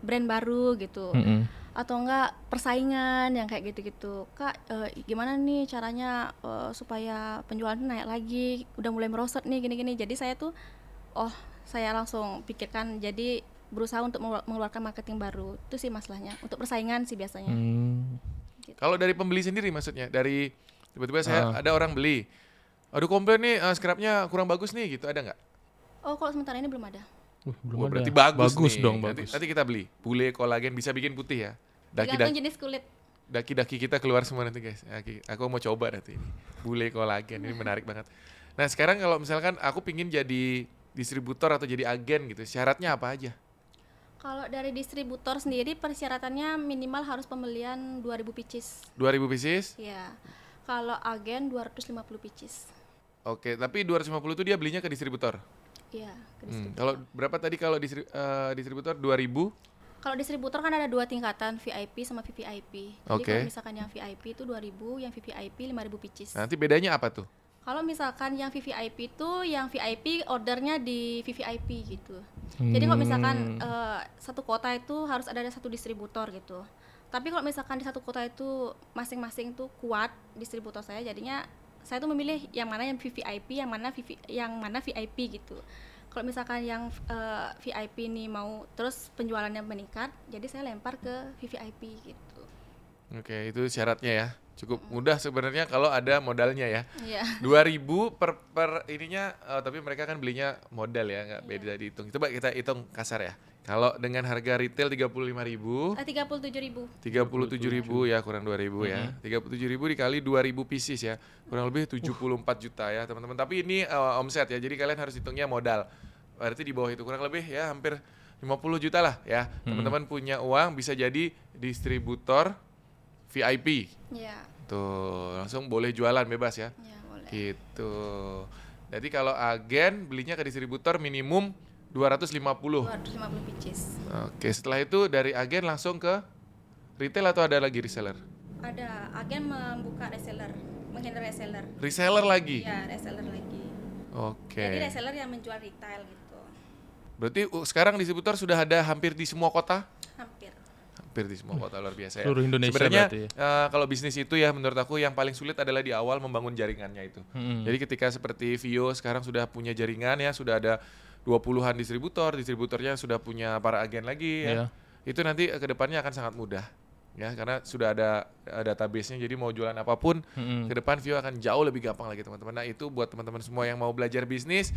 [SPEAKER 1] brand baru gitu.
[SPEAKER 3] Mm-mm.
[SPEAKER 1] Atau enggak persaingan yang kayak gitu-gitu. Kak, eh, gimana nih caranya eh, supaya penjualan naik lagi? Udah mulai merosot nih gini-gini. Jadi saya tuh oh, saya langsung pikirkan jadi berusaha untuk mengeluar- mengeluarkan marketing baru. Itu sih masalahnya. Untuk persaingan sih biasanya.
[SPEAKER 3] Hmm.
[SPEAKER 2] Kalau dari pembeli sendiri maksudnya, dari tiba-tiba saya
[SPEAKER 3] Ah.
[SPEAKER 2] ada orang beli. Aduh komplain nih, eh, scrapnya kurang bagus nih gitu, ada nggak?
[SPEAKER 1] Oh, kalau sementara ini belum ada.
[SPEAKER 3] Wih, belum
[SPEAKER 2] Wah,
[SPEAKER 3] ada.
[SPEAKER 2] berarti bagus, nih.
[SPEAKER 3] dong,
[SPEAKER 2] nanti,
[SPEAKER 3] bagus.
[SPEAKER 2] nanti kita beli. Bule kolagen bisa bikin putih ya. Daki
[SPEAKER 1] Tergantung
[SPEAKER 2] daki
[SPEAKER 1] jenis kulit.
[SPEAKER 2] daki daki kita keluar semua nanti guys. Daki- Aku mau coba nanti ini. Bule kolagen ini menarik banget. Nah sekarang kalau misalkan aku pingin jadi distributor atau jadi agen gitu, syaratnya apa aja?
[SPEAKER 1] Kalau dari distributor sendiri persyaratannya minimal harus pembelian 2000 pieces.
[SPEAKER 2] 2000 pieces?
[SPEAKER 1] Ya. Kalau agen 250 pieces.
[SPEAKER 2] Oke, tapi 250 itu dia belinya ke distributor.
[SPEAKER 1] Iya, ke
[SPEAKER 2] Hmm. Kalau berapa tadi kalau distri- eh, distributor 2000?
[SPEAKER 1] Kalau distributor kan ada dua tingkatan, VIP sama VVIP. Jadi
[SPEAKER 2] Oke.
[SPEAKER 1] kalau misalkan yang VIP itu 2000, yang VVIP 5000 pieces.
[SPEAKER 2] Nanti bedanya apa tuh?
[SPEAKER 1] Kalau misalkan yang VVIP itu yang VIP ordernya di VVIP gitu. Jadi kalau misalkan
[SPEAKER 3] Hmm.
[SPEAKER 1] eh, satu kota itu harus ada satu distributor gitu. Tapi kalau misalkan di satu kota itu masing-masing tuh kuat distributor saya, jadinya saya tuh memilih yang mana yang VVIP, yang mana VV, yang mana VIP gitu. Kalau misalkan yang eh, VIP ini mau terus penjualannya meningkat, jadi saya lempar ke VVIP gitu.
[SPEAKER 2] Oke, itu syaratnya ya. Cukup mudah sebenarnya kalau ada modalnya ya.
[SPEAKER 1] Iya. [LAUGHS]
[SPEAKER 2] 2000 per per ininya eh, tapi mereka kan belinya modal ya, nggak beda dihitung. Coba kita hitung kasar ya. Kalau dengan harga retail 35.000,
[SPEAKER 1] Eh, 37.000.
[SPEAKER 2] 37.000 ya kurang 2.000 ya. 37.000 dikali 2.000 pieces ya. Kurang lebih 74 juta ya, teman-teman. Tapi ini eh, omset ya. Jadi kalian harus hitungnya modal. Berarti di bawah itu kurang lebih ya hampir 50 juta lah ya. Teman-teman punya uang bisa jadi distributor VIP.
[SPEAKER 1] Iya.
[SPEAKER 2] Tuh, langsung boleh jualan bebas ya.
[SPEAKER 1] Ya, boleh.
[SPEAKER 2] Gitu. Jadi kalau agen belinya ke distributor minimum 250.
[SPEAKER 1] 250 pieces.
[SPEAKER 2] Oke, setelah itu dari agen langsung ke retail atau ada lagi reseller?
[SPEAKER 1] Ada agen membuka reseller, menghandle reseller.
[SPEAKER 2] Reseller lagi.
[SPEAKER 1] Ya, reseller lagi.
[SPEAKER 2] Oke.
[SPEAKER 1] Jadi reseller yang menjual retail gitu.
[SPEAKER 2] Berarti uh, sekarang distributor sudah ada hampir di semua kota?
[SPEAKER 1] Hampir.
[SPEAKER 2] Hampir di semua kota luar biasa ya.
[SPEAKER 3] Seluruh Indonesia
[SPEAKER 2] Sebenarnya
[SPEAKER 3] berarti ya?
[SPEAKER 2] eh, kalau bisnis itu ya menurut aku yang paling sulit adalah di awal membangun jaringannya itu.
[SPEAKER 3] Mm-mm.
[SPEAKER 2] Jadi ketika seperti Vio sekarang sudah punya jaringan ya, sudah ada 20-an distributor, distributornya sudah punya para agen lagi ya.
[SPEAKER 3] Iya.
[SPEAKER 2] Itu nanti eh, ke depannya akan sangat mudah. ya karena sudah ada uh, database-nya jadi mau jualan apa pun
[SPEAKER 3] Mm-mm.
[SPEAKER 2] ke depan Vio akan jauh lebih gampang lagi teman-teman. Nah itu buat teman-teman semua yang mau belajar bisnis,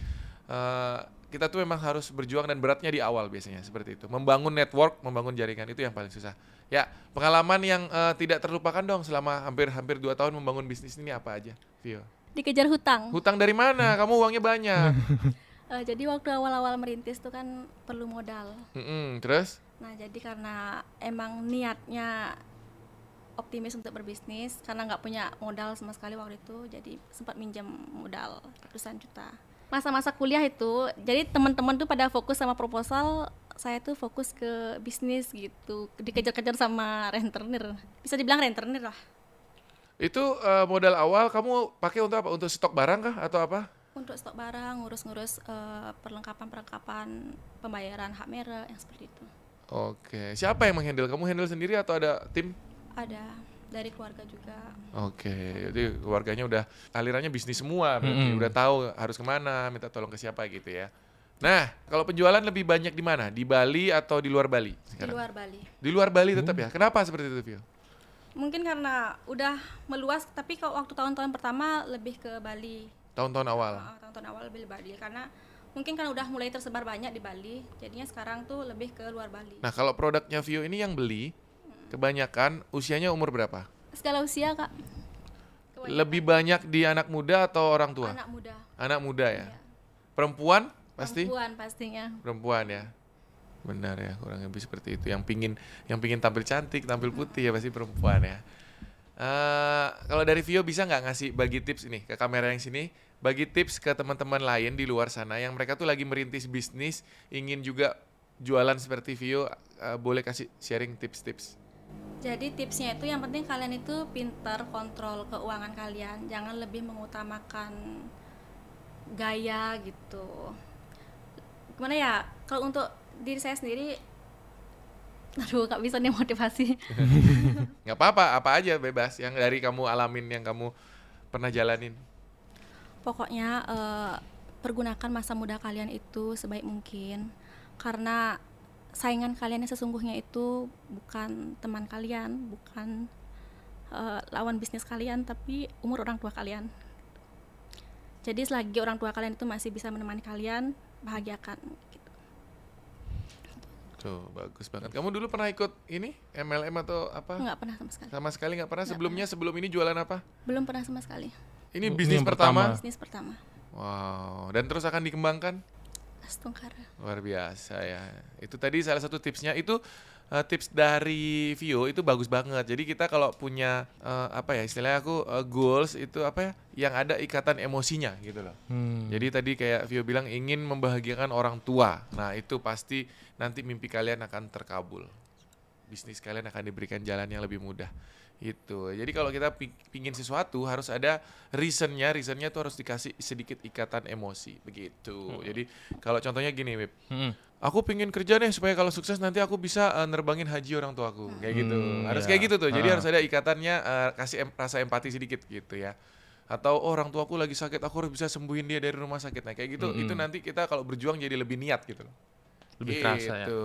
[SPEAKER 2] eh, kita tuh memang harus berjuang dan beratnya di awal biasanya seperti itu. Membangun network, membangun jaringan itu yang paling susah. Ya pengalaman yang eh, tidak terlupakan dong selama hampir-hampir dua tahun membangun bisnis ini apa aja, Vio?
[SPEAKER 1] Dikejar hutang.
[SPEAKER 2] Hutang dari mana? Kamu uangnya banyak. [LAUGHS]
[SPEAKER 1] Eh, jadi waktu awal-awal merintis tuh kan perlu modal.
[SPEAKER 2] Mm-mm, terus?
[SPEAKER 1] Nah, jadi karena emang niatnya optimis untuk berbisnis karena nggak punya modal sama sekali waktu itu, jadi sempat minjam modal ratusan juta. Masa-masa kuliah itu, jadi teman-teman tuh pada fokus sama proposal, saya tuh fokus ke bisnis gitu, dikejar-kejar sama rentenir. Bisa dibilang rentenir lah.
[SPEAKER 2] Itu eh, modal awal kamu pakai untuk apa? Untuk stok barang kah atau apa?
[SPEAKER 1] Untuk stok barang, ngurus-ngurus eh, perlengkapan-perlengkapan pembayaran hak merek yang seperti itu.
[SPEAKER 2] Oke, siapa yang menghandle? Kamu handle sendiri atau ada tim?
[SPEAKER 1] Ada dari keluarga juga.
[SPEAKER 2] Oke, jadi keluarganya udah alirannya bisnis semua, berarti
[SPEAKER 3] Mm-mm.
[SPEAKER 2] udah tahu harus ke mana, minta tolong ke siapa gitu ya. Nah, kalau penjualan lebih banyak di mana? Di Bali atau di luar Bali
[SPEAKER 1] Di
[SPEAKER 2] sekarang?
[SPEAKER 1] luar Bali.
[SPEAKER 2] Di luar Bali tetap ya. Kenapa seperti itu, Vio?
[SPEAKER 1] Mungkin karena udah meluas, tapi kalau waktu tahun-tahun pertama lebih ke Bali.
[SPEAKER 2] Tahun-tahun awal.
[SPEAKER 1] Ah, tahun-tahun awal lebih Bali karena mungkin kan udah mulai tersebar banyak di Bali. Jadinya sekarang tuh lebih ke luar Bali.
[SPEAKER 2] Nah, kalau produknya Vio ini yang beli, kebanyakan usianya umur berapa?
[SPEAKER 1] Segala usia, Kak. Kebanyakan
[SPEAKER 2] Lebih banyak di anak muda atau orang tua?
[SPEAKER 1] anak muda.
[SPEAKER 2] Anak muda ya.
[SPEAKER 1] Iya.
[SPEAKER 2] Perempuan pasti?
[SPEAKER 1] Perempuan pastinya.
[SPEAKER 2] Perempuan ya. Benar ya, kurang lebih seperti itu. Yang pingin yang pingin tampil cantik, tampil putih ya pasti perempuan ya. Eh, kalau dari Vio bisa nggak ngasih bagi tips ini ke kamera yang sini, bagi tips ke teman-teman lain di luar sana yang mereka tuh lagi merintis bisnis, ingin juga jualan seperti Vio, eh, boleh kasih sharing tips-tips.
[SPEAKER 1] Jadi tipsnya itu yang penting kalian itu pintar kontrol keuangan kalian, jangan lebih mengutamakan gaya gitu. Gimana ya? Kalau untuk diri saya sendiri, aduh nggak bisa nih motivasi. [LAUGHS]
[SPEAKER 2] nggak apa-apa, apa aja bebas yang dari kamu alamin, yang kamu pernah jalanin.
[SPEAKER 1] Pokoknya eh, pergunakan masa muda kalian itu sebaik mungkin, karena saingan kalian yang sesungguhnya itu bukan teman kalian, bukan eh, lawan bisnis kalian, tapi umur orang tua kalian. Jadi selagi orang tua kalian itu masih bisa menemani kalian, bahagiakan.
[SPEAKER 2] Tuh, bagus banget. Kamu dulu pernah ikut ini MLM atau apa?
[SPEAKER 1] Nggak pernah sama sekali.
[SPEAKER 2] Sama sekali nggak pernah.
[SPEAKER 1] Nggak
[SPEAKER 2] Sebelumnya sebelum ini jualan apa?
[SPEAKER 1] Belum pernah sama sekali.
[SPEAKER 2] Ini bisnis
[SPEAKER 3] yang
[SPEAKER 2] pertama.
[SPEAKER 3] pertama.
[SPEAKER 1] Bisnis pertama.
[SPEAKER 2] Wow. Dan terus akan dikembangkan.
[SPEAKER 1] Astungkara.
[SPEAKER 2] Luar biasa ya. Itu tadi salah satu tipsnya itu eh, tips dari Vio itu bagus banget. Jadi kita kalau punya eh, apa ya istilahnya aku eh, goals itu apa ya yang ada ikatan emosinya gitu loh.
[SPEAKER 3] Hmm.
[SPEAKER 2] Jadi tadi kayak Vio bilang ingin membahagiakan orang tua. Nah, itu pasti nanti mimpi kalian akan terkabul. Bisnis kalian akan diberikan jalan yang lebih mudah. Itu. Jadi kalau kita pi- pingin sesuatu harus ada reasonnya. Reasonnya itu harus dikasih sedikit ikatan emosi. Begitu. Jadi kalau contohnya gini, Wip.
[SPEAKER 3] Mm-mm.
[SPEAKER 2] Aku pingin kerja nih supaya kalau sukses nanti aku bisa eh, nerbangin haji orang tuaku. Kayak gitu.
[SPEAKER 3] Hmm,
[SPEAKER 2] Harus
[SPEAKER 3] ya.
[SPEAKER 2] kayak gitu tuh. Jadi
[SPEAKER 3] Ah.
[SPEAKER 2] harus ada ikatannya eh, kasih em- rasa empati sedikit gitu ya. Atau oh, orang tuaku lagi sakit, aku harus bisa sembuhin dia dari rumah sakit. Nah, kayak gitu.
[SPEAKER 3] Mm-mm.
[SPEAKER 2] Itu nanti kita kalau berjuang jadi lebih niat gitu loh.
[SPEAKER 3] Lebih ya.
[SPEAKER 2] Gitu,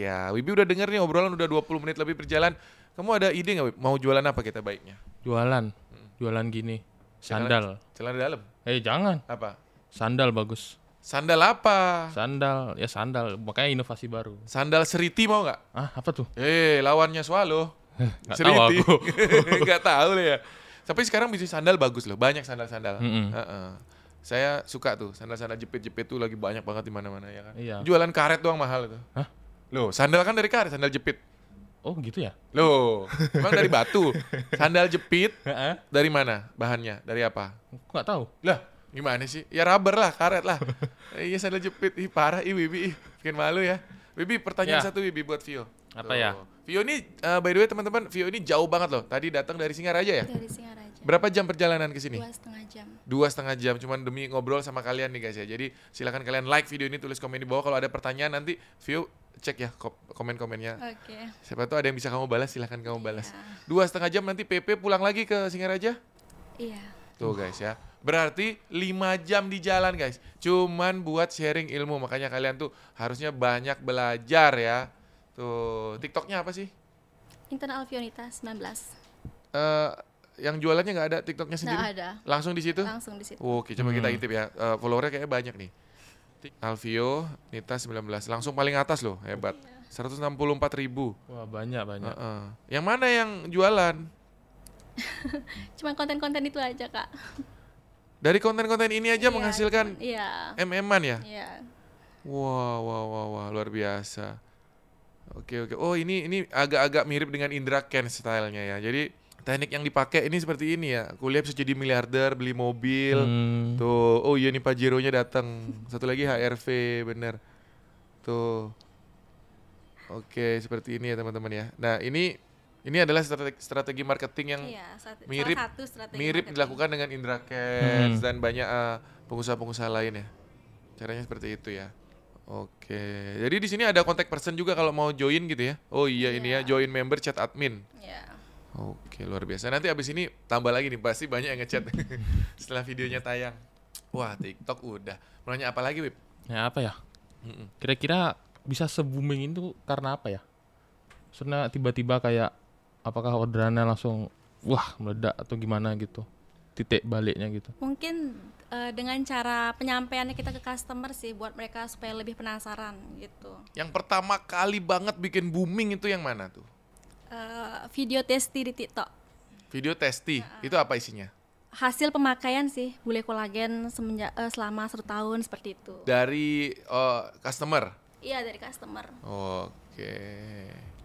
[SPEAKER 2] ya. Wibi udah denger nih obrolan udah 20 menit lebih berjalan. Kamu ada ide nggak Wib? Mau jualan apa kita baiknya?
[SPEAKER 3] Jualan. Jualan gini. Sandal.
[SPEAKER 2] Celana dalam.
[SPEAKER 3] Eh jangan.
[SPEAKER 2] Apa?
[SPEAKER 3] Sandal bagus.
[SPEAKER 2] Sandal apa?
[SPEAKER 3] Sandal. Ya sandal. Makanya inovasi baru.
[SPEAKER 2] Sandal seriti mau nggak?
[SPEAKER 3] Ah apa tuh?
[SPEAKER 2] Eh, lawannya swallow.
[SPEAKER 3] Nggak tahu aku. [LAUGHS]
[SPEAKER 2] Nggak tahu ya. Tapi sekarang bisnis sandal bagus loh, banyak sandal-sandal.
[SPEAKER 3] Mm-mm.
[SPEAKER 2] Heeh. Saya suka tuh sandal-sandal jepit-jepit tuh lagi banyak banget di mana-mana ya kan.
[SPEAKER 3] Iya.
[SPEAKER 2] Jualan karet doang mahal itu.
[SPEAKER 3] Hah?
[SPEAKER 2] Loh, sandal kan dari karet, sandal jepit.
[SPEAKER 3] Oh gitu ya?
[SPEAKER 2] Loh, emang dari batu. Sandal jepit
[SPEAKER 3] Heeh.
[SPEAKER 2] dari mana bahannya? Dari apa?
[SPEAKER 3] Aku nggak tahu.
[SPEAKER 2] Lah, gimana sih? Ya rubber lah, karet lah. Iya sandal jepit. Ih, parah ih Wibi. Ih, bikin malu ya. Wibi, pertanyaan
[SPEAKER 3] Ya.
[SPEAKER 2] satu Wibi buat Vio.
[SPEAKER 3] Apa
[SPEAKER 2] Tuh.
[SPEAKER 3] ya?
[SPEAKER 2] Vio ini eh, by the way teman-teman, Vio ini jauh banget loh. Tadi datang dari Singaraja ya?
[SPEAKER 1] Dari Singaraja.
[SPEAKER 2] Berapa jam perjalanan ke sini?
[SPEAKER 1] Dua setengah jam.
[SPEAKER 2] Dua setengah jam, cuman demi ngobrol sama kalian nih guys ya. Jadi silakan kalian like video ini, tulis komen di bawah. Kalau ada pertanyaan nanti Vio cek ya ko- komen-komennya.
[SPEAKER 1] Oke.
[SPEAKER 2] Siapa tahu ada yang bisa kamu balas, silahkan kamu balas.
[SPEAKER 1] Iya.
[SPEAKER 2] Dua setengah jam nanti PP pulang lagi ke Singaraja.
[SPEAKER 1] Iya.
[SPEAKER 2] Tuh guys ya. Berarti 5 jam di jalan guys. Cuman buat sharing ilmu. Makanya kalian tuh harusnya banyak belajar ya. Tuh, TikToknya apa sih?
[SPEAKER 1] Intan Alfionita 19.
[SPEAKER 2] Eh, yang jualannya nggak ada TikToknya sendiri?
[SPEAKER 1] Nggak ada.
[SPEAKER 2] Langsung di situ?
[SPEAKER 1] Langsung di situ.
[SPEAKER 2] Oke, coba kita
[SPEAKER 3] Hmm.
[SPEAKER 2] intip ya. Eh, followernya kayaknya banyak nih. Alvio, Nita 19. Langsung paling atas loh, hebat. 164 ribu.
[SPEAKER 3] Wah banyak banyak.
[SPEAKER 2] Heeh. Yang mana yang jualan? [LAUGHS]
[SPEAKER 1] Cuma konten-konten itu aja, Kak.
[SPEAKER 2] Dari konten-konten ini aja
[SPEAKER 1] Iya,
[SPEAKER 2] menghasilkan
[SPEAKER 1] Iya.
[SPEAKER 2] MM-an ya?
[SPEAKER 1] Iya.
[SPEAKER 2] Wah, wah, wah, wah, luar biasa. Oke, oke. Oh, ini ini agak-agak mirip dengan Indra Ken stylenya ya. Jadi teknik yang dipakai ini seperti ini ya. Kuliah bisa jadi miliarder, beli mobil.
[SPEAKER 3] Hmm.
[SPEAKER 2] Tuh, oh iya nih Pajero-nya datang. Satu lagi HRV, bener. Tuh. Oke, seperti ini ya teman-teman ya. Nah, ini ini adalah strategi, strategi marketing yang
[SPEAKER 1] Iya,
[SPEAKER 2] mirip-
[SPEAKER 1] salah satu strategi
[SPEAKER 2] mirip
[SPEAKER 1] marketing.
[SPEAKER 2] dilakukan dengan Indra Cash
[SPEAKER 3] Hmm.
[SPEAKER 2] dan banyak eh, pengusaha-pengusaha lain ya. Caranya seperti itu ya. Oke. Jadi di sini ada contact person juga kalau mau join gitu ya. Oh iya ini ya
[SPEAKER 1] Iya.
[SPEAKER 2] join member chat admin.
[SPEAKER 1] Iya.
[SPEAKER 2] Oke, luar biasa. Nanti abis ini tambah lagi nih pasti banyak yang ngechat [LAUGHS] setelah videonya tayang. Wah, TikTok udah. Mau nanya apa lagi, Wip?
[SPEAKER 3] Ya apa ya? Kira-kira bisa se-booming itu karena apa ya? Maksudnya tiba-tiba kayak apakah orderannya langsung wah meledak atau gimana gitu? Titik baliknya gitu.
[SPEAKER 1] Mungkin eh, dengan cara penyampaiannya kita ke customer sih buat mereka supaya lebih penasaran gitu.
[SPEAKER 2] Yang pertama kali banget bikin booming itu yang mana tuh?
[SPEAKER 1] Eh, video testi di TikTok.
[SPEAKER 2] Video testi. Itu apa isinya?
[SPEAKER 1] Hasil pemakaian sih bule kolagen semenjak eh, selama satu tahun seperti itu.
[SPEAKER 2] Dari eh, customer.
[SPEAKER 1] Iya dari customer.
[SPEAKER 2] Oke.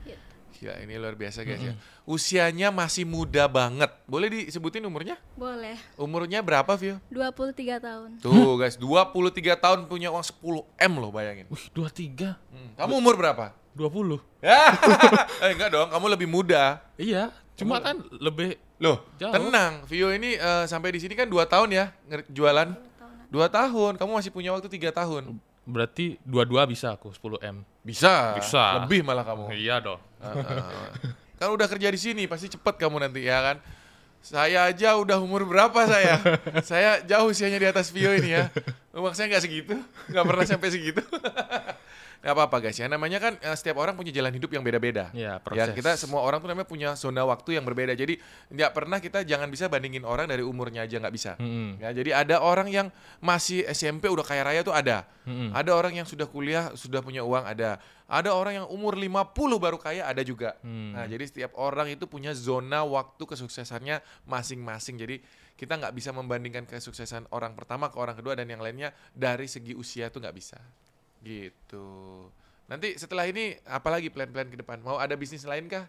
[SPEAKER 1] Gitu.
[SPEAKER 2] Gila ini luar biasa guys ya. Usianya masih muda banget. Boleh disebutin umurnya?
[SPEAKER 1] Boleh.
[SPEAKER 2] Umurnya berapa, Vio?
[SPEAKER 1] 23 tahun.
[SPEAKER 2] Tuh [LAUGHS] guys, 23 tahun punya uang 10 M loh bayangin.
[SPEAKER 3] Wih, 23,
[SPEAKER 2] Hmm, Kamu umur berapa?
[SPEAKER 3] 20.
[SPEAKER 2] Ya, [LAUGHS] eh, enggak dong, kamu lebih muda.
[SPEAKER 3] Iya, cuma kan lebih
[SPEAKER 2] Loh,
[SPEAKER 3] Jauh.
[SPEAKER 2] tenang. Vio ini eh, sampai di sini kan 2 tahun ya jualan. 2 tahun. Kamu masih punya waktu 3 tahun.
[SPEAKER 3] berarti dua-dua bisa aku 10M.
[SPEAKER 2] Bisa.
[SPEAKER 3] Bisa.
[SPEAKER 2] Lebih malah kamu.
[SPEAKER 3] Iya dong.
[SPEAKER 2] Heeh. kan udah kerja di sini pasti cepet kamu nanti ya kan saya aja udah umur berapa saya saya jauh usianya di atas Vio ini ya uang saya nggak segitu nggak pernah sampai segitu [LAUGHS] nggak apa-apa guys ya. Namanya kan eh, setiap orang punya jalan hidup yang beda-beda.
[SPEAKER 3] Iya,
[SPEAKER 2] ya
[SPEAKER 3] proses.
[SPEAKER 2] kita semua orang tuh namanya punya zona waktu yang berbeda. Jadi nggak pernah kita jangan bisa bandingin orang dari umurnya aja nggak bisa.
[SPEAKER 3] Mm-mm.
[SPEAKER 2] ya jadi ada orang yang masih SMP udah kaya raya tuh ada.
[SPEAKER 3] Mm-mm.
[SPEAKER 2] ada orang yang sudah kuliah sudah punya uang ada. Ada orang yang umur 50 baru kaya ada juga.
[SPEAKER 3] Hmm.
[SPEAKER 2] nah jadi setiap orang itu punya zona waktu kesuksesannya masing-masing. Jadi kita nggak bisa membandingkan kesuksesan orang pertama ke orang kedua dan yang lainnya dari segi usia tuh nggak bisa gitu nanti setelah ini apalagi plan-plan ke depan mau ada bisnis lain kah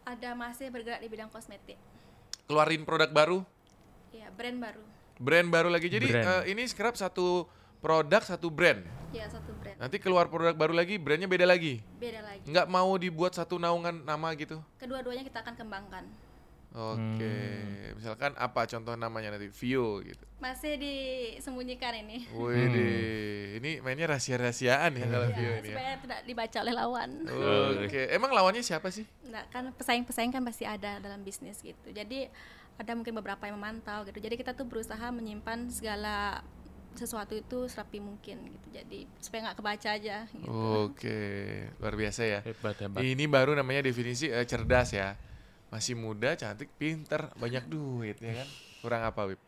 [SPEAKER 1] Ada masih bergerak di bidang kosmetik.
[SPEAKER 2] keluarin produk baru
[SPEAKER 1] Iya, brand baru.
[SPEAKER 2] brand baru lagi jadi
[SPEAKER 3] Brand.
[SPEAKER 2] eh, ini scrap satu produk satu brand
[SPEAKER 1] Iya, satu brand.
[SPEAKER 2] nanti keluar produk baru lagi brandnya beda lagi
[SPEAKER 1] Beda lagi.
[SPEAKER 2] nggak mau dibuat satu naungan nama gitu
[SPEAKER 1] Kedua-duanya kita akan kembangkan.
[SPEAKER 2] Oke misalkan apa contoh namanya nanti Vio gitu
[SPEAKER 1] Masih disembunyikan ini.
[SPEAKER 2] Wih, ini mainnya rahasia-rahasiaan ya kalau Vio
[SPEAKER 1] Ya,
[SPEAKER 2] ini ya.
[SPEAKER 1] supaya tidak dibaca oleh lawan.
[SPEAKER 2] Oke, emang lawannya siapa sih?
[SPEAKER 1] Nah, kan pesaing-pesaing kan pasti ada dalam bisnis gitu. Jadi ada mungkin beberapa yang memantau gitu. Jadi kita tuh berusaha menyimpan segala sesuatu itu serapi mungkin gitu. Jadi supaya nggak kebaca aja gitu.
[SPEAKER 2] Oke, luar biasa ya.
[SPEAKER 3] Hebat hebat.
[SPEAKER 2] Ini baru namanya definisi eh, cerdas ya. Masih muda, cantik, pinter, banyak duit ya kan. Kurang apa, Wip?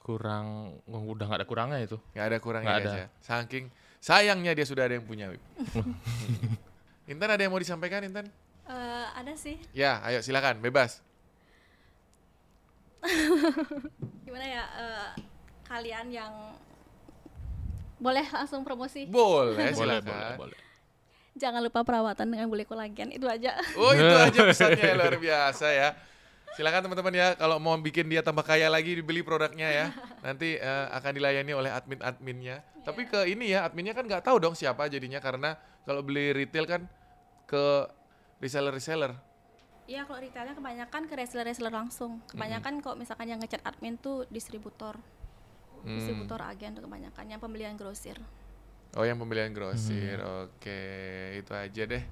[SPEAKER 3] Kurang oh, udah nggak ada kurangnya itu.
[SPEAKER 2] Nggak ada kurangnya guys
[SPEAKER 3] ada.
[SPEAKER 2] ya. Saking sayangnya dia sudah ada yang punya, Wip. [LAUGHS] Intan ada yang mau disampaikan, Intan?
[SPEAKER 1] Eh, ada sih.
[SPEAKER 2] Ya, ayo silakan, bebas. [LAUGHS]
[SPEAKER 1] Gimana ya eh, kalian yang boleh langsung promosi.
[SPEAKER 2] Boleh,
[SPEAKER 3] boleh,
[SPEAKER 2] silakan.
[SPEAKER 3] boleh, boleh.
[SPEAKER 1] Jangan lupa perawatan dengan bule kolagen itu aja.
[SPEAKER 2] Oh itu [LAUGHS] aja pesannya luar biasa ya. Silakan teman-teman ya kalau mau bikin dia tambah kaya lagi dibeli produknya ya. Nanti eh, akan dilayani oleh admin-adminnya. Tapi ke ini ya adminnya kan nggak tahu dong siapa jadinya karena kalau beli retail kan ke reseller-reseller.
[SPEAKER 1] Iya kalau retailnya kebanyakan ke reseller-reseller langsung. Kebanyakan kok misalkan yang ngechat admin tuh distributor.
[SPEAKER 2] Hmm.
[SPEAKER 1] Distributor agen tuh kebanyakan yang pembelian grosir.
[SPEAKER 2] Oh yang pembelian grosir. Oke itu aja deh.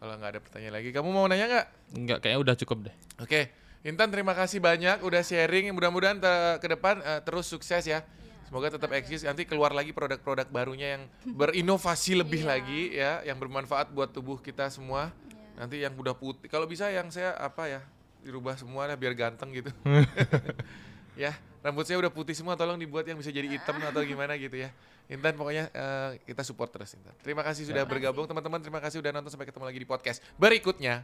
[SPEAKER 2] Kalau nggak ada pertanyaan lagi, kamu mau nanya nggak?
[SPEAKER 3] Enggak, kayaknya udah cukup deh.
[SPEAKER 2] Oke, Intan terima kasih banyak udah sharing. Mudah-mudahan te- ke depan eh, terus sukses ya. Semoga tetap eksis. Nanti keluar lagi produk-produk barunya yang berinovasi lebih
[SPEAKER 1] Iya.
[SPEAKER 2] lagi ya, yang bermanfaat buat tubuh kita semua.
[SPEAKER 1] Iya.
[SPEAKER 2] Nanti yang udah putih. Kalau bisa yang saya apa ya dirubah semua lah biar ganteng gitu. [LAUGHS] ya rambut saya udah putih semua tolong dibuat yang bisa jadi hitam atau gimana gitu ya. Intan pokoknya eh, kita support terus Intan. Terima kasih sudah bergabung teman-teman. Terima kasih sudah nonton sampai ketemu lagi di podcast berikutnya.